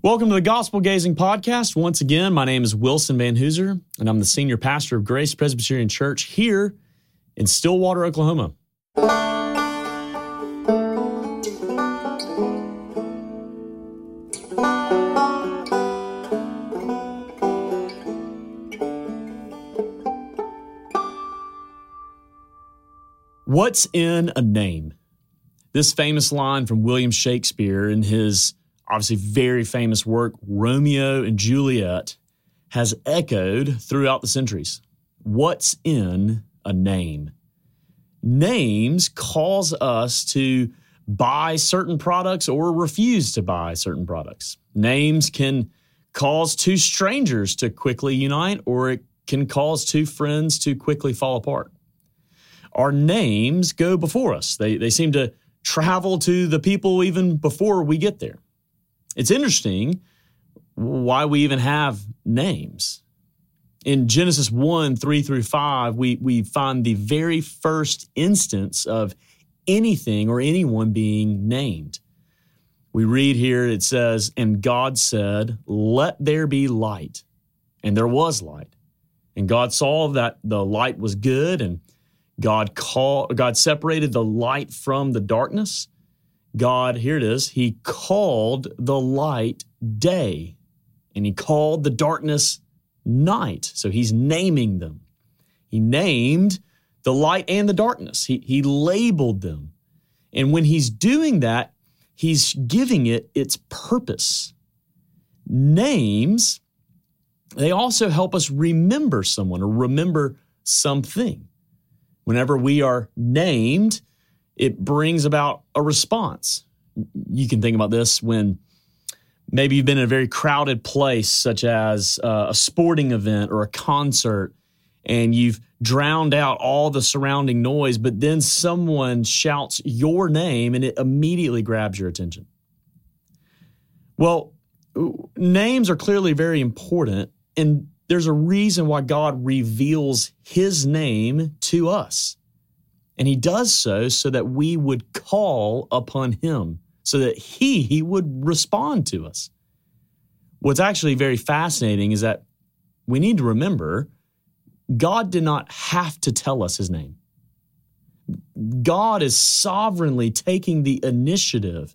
Welcome to the Gospel Gazing Podcast. Once again, my name is Wilson Van Hooser, and I'm the senior pastor of Grace Presbyterian Church here in Stillwater, Oklahoma. What's in a name? This famous line from William Shakespeare in his obviously very famous work, Romeo and Juliet, has echoed throughout the centuries. What's in a name? Names cause us to buy certain products or refuse to buy certain products. Names can cause two strangers to quickly unite, or it can cause two friends to quickly fall apart. Our names go before us, they, they seem to travel to the people even before we get there. It's interesting why we even have names. In Genesis 1 3 through 5, we, we find the very first instance of anything or anyone being named. We read here, it says, And God said, Let there be light. And there was light. And God saw that the light was good, and God called, God separated the light from the darkness. God, here it is, he called the light day and he called the darkness night. So he's naming them. He named the light and the darkness, he, he labeled them. And when he's doing that, he's giving it its purpose. Names, they also help us remember someone or remember something. Whenever we are named, it brings about a response. You can think about this when maybe you've been in a very crowded place, such as uh, a sporting event or a concert, and you've drowned out all the surrounding noise, but then someone shouts your name and it immediately grabs your attention. Well, names are clearly very important, and there's a reason why God reveals his name to us. And he does so so that we would call upon him, so that he, he would respond to us. What's actually very fascinating is that we need to remember God did not have to tell us his name. God is sovereignly taking the initiative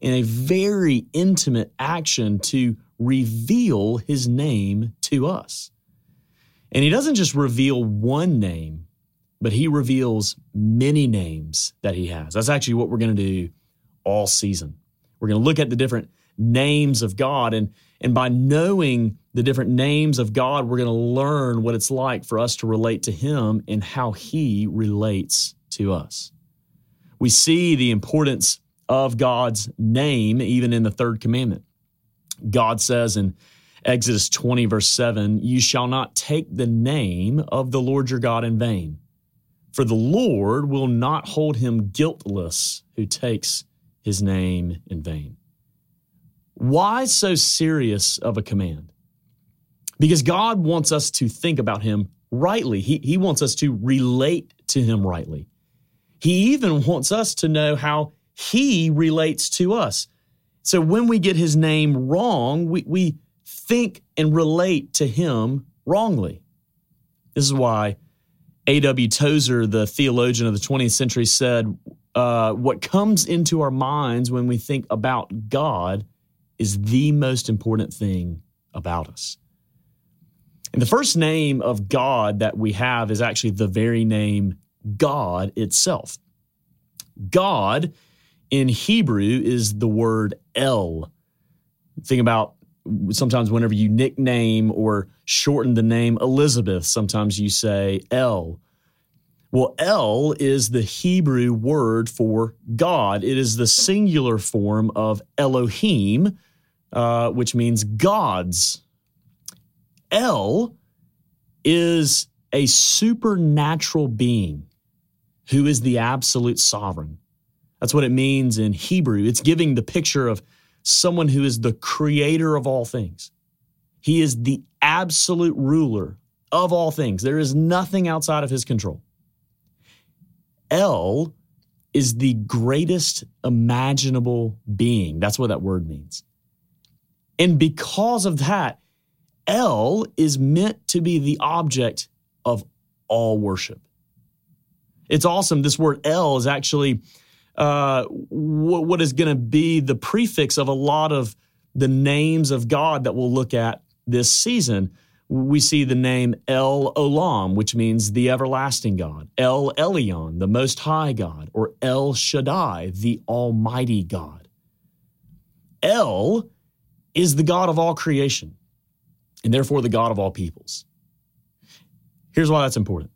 in a very intimate action to reveal his name to us. And he doesn't just reveal one name, but he reveals many names that he has. That's actually what we're going to do all season. We're going to look at the different names of God and and by knowing the different names of God, we're going to learn what it's like for us to relate to him and how he relates to us. We see the importance of God's name even in the third commandment. God says in Exodus 20 verse 7, "You shall not take the name of the Lord your God in vain." For the Lord will not hold him guiltless who takes his name in vain. Why so serious of a command? Because God wants us to think about him rightly. He, he wants us to relate to him rightly. He even wants us to know how he relates to us. So when we get his name wrong, we, we think and relate to him wrongly. This is why A.W. Tozer, the theologian of the 20th century, said, uh, What comes into our minds when we think about God is the most important thing about us. And the first name of God that we have is actually the very name God itself. God in Hebrew is the word El. Think about sometimes whenever you nickname or shorten the name Elizabeth, sometimes you say El. Well, El is the Hebrew word for God. It is the singular form of Elohim, uh, which means gods. El is a supernatural being who is the absolute sovereign. That's what it means in Hebrew. It's giving the picture of someone who is the creator of all things. He is the absolute ruler of all things. There is nothing outside of his control. El is the greatest imaginable being. That's what that word means. And because of that, El is meant to be the object of all worship. It's awesome. This word El is actually uh, what is going to be the prefix of a lot of the names of God that we'll look at this season. We see the name El Olam, which means the everlasting God, El Elyon, the most high God, or El Shaddai, the almighty God. El is the God of all creation and therefore the God of all peoples. Here's why that's important.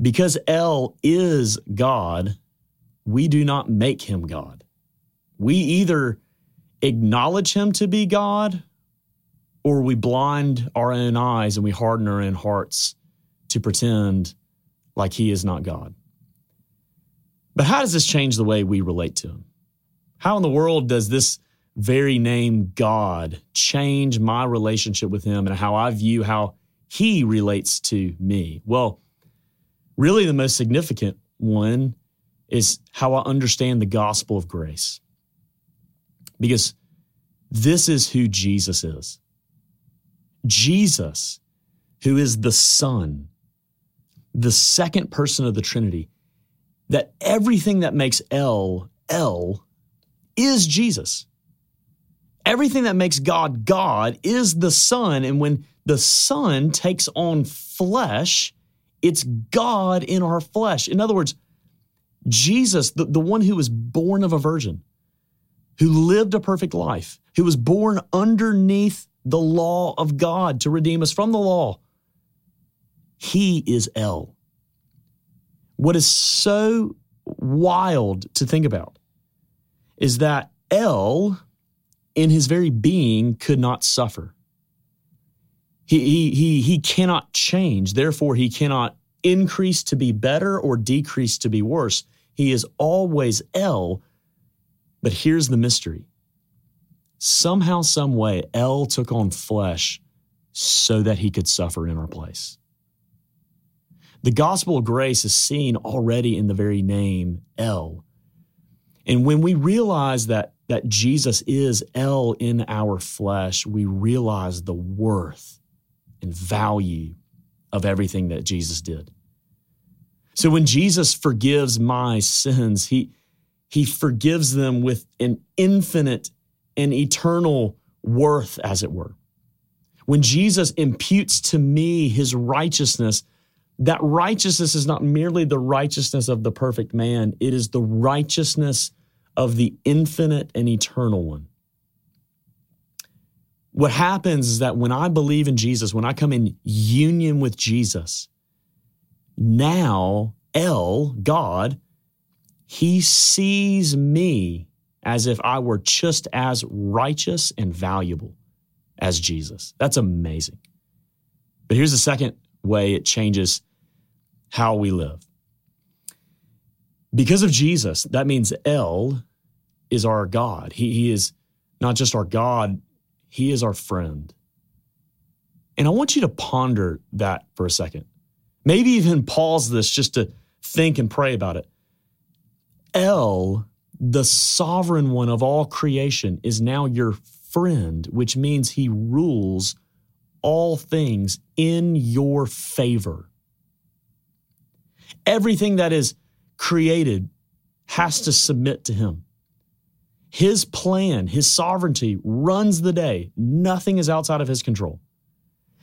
Because El is God, we do not make him God. We either acknowledge him to be God or we blind our own eyes and we harden our own hearts to pretend like he is not God. But how does this change the way we relate to him? How in the world does this very name God change my relationship with him and how I view how he relates to me? Well, really, the most significant one is how I understand the gospel of grace. Because this is who Jesus is. Jesus, who is the Son, the second person of the Trinity, that everything that makes El, El is Jesus. Everything that makes God God is the Son. And when the Son takes on flesh, it's God in our flesh. In other words, Jesus, the, the one who was born of a virgin, who lived a perfect life, who was born underneath the law of God to redeem us from the law, he is El. What is so wild to think about is that El, in his very being, could not suffer. He, he, he, he cannot change. Therefore, he cannot increase to be better or decrease to be worse. He is always El. But here's the mystery somehow, some way, El took on flesh so that he could suffer in our place. The gospel of grace is seen already in the very name El. And when we realize that, that Jesus is El in our flesh, we realize the worth and value of everything that Jesus did. So when Jesus forgives my sins, he, he forgives them with an infinite and eternal worth, as it were. When Jesus imputes to me his righteousness, that righteousness is not merely the righteousness of the perfect man, it is the righteousness of the infinite and eternal one. What happens is that when I believe in Jesus, when I come in union with Jesus, now El, God, he sees me as if I were just as righteous and valuable as Jesus. That's amazing. But here's the second way it changes how we live. Because of Jesus, that means El is our God. He, he is not just our God, He is our friend. And I want you to ponder that for a second. Maybe even pause this just to think and pray about it. El, the sovereign one of all creation, is now your friend, which means he rules all things in your favor. Everything that is created has to submit to him. His plan, his sovereignty runs the day. Nothing is outside of his control.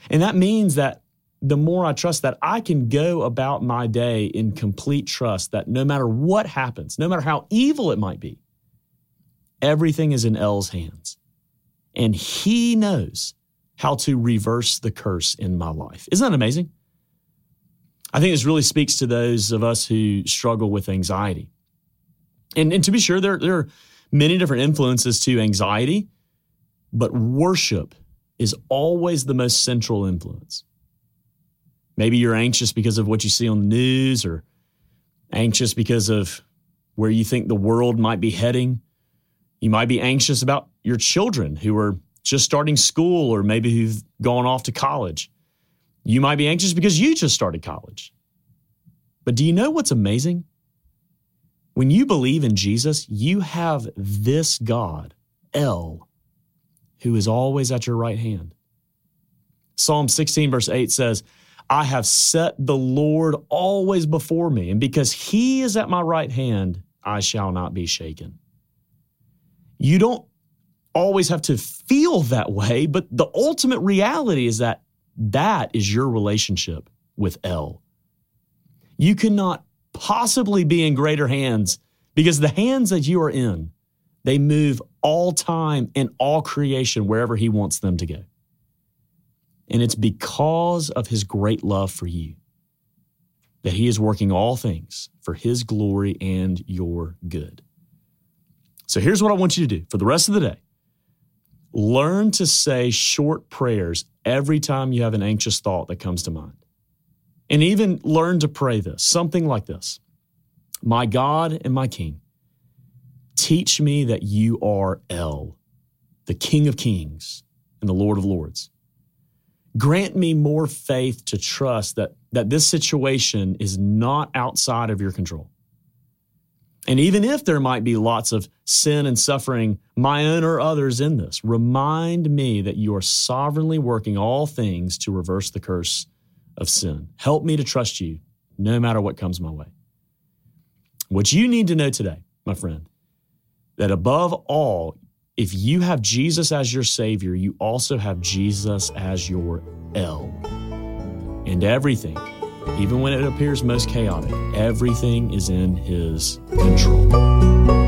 And that means that the more I trust that, I can go about my day in complete trust that no matter what happens, no matter how evil it might be, everything is in El's hands. And he knows how to reverse the curse in my life. Isn't that amazing? I think this really speaks to those of us who struggle with anxiety. And, and to be sure, there, there are many different influences to anxiety, but worship is always the most central influence. Maybe you're anxious because of what you see on the news or anxious because of where you think the world might be heading. You might be anxious about your children who are just starting school or maybe who've gone off to college. You might be anxious because you just started college. But do you know what's amazing? When you believe in Jesus, you have this God, El, who is always at your right hand. Psalm 16, verse 8 says, I have set the Lord always before me, and because he is at my right hand, I shall not be shaken. You don't always have to feel that way, but the ultimate reality is that that is your relationship with El. You cannot possibly be in greater hands because the hands that you are in, they move all time and all creation wherever he wants them to go. And it's because of his great love for you that he is working all things for his glory and your good. So here's what I want you to do for the rest of the day learn to say short prayers every time you have an anxious thought that comes to mind. And even learn to pray this something like this My God and my King, teach me that you are El, the King of Kings and the Lord of Lords. Grant me more faith to trust that, that this situation is not outside of your control. And even if there might be lots of sin and suffering, my own or others in this, remind me that you are sovereignly working all things to reverse the curse of sin. Help me to trust you no matter what comes my way. What you need to know today, my friend, that above all, if you have Jesus as your Savior, you also have Jesus as your El. And everything, even when it appears most chaotic, everything is in His control.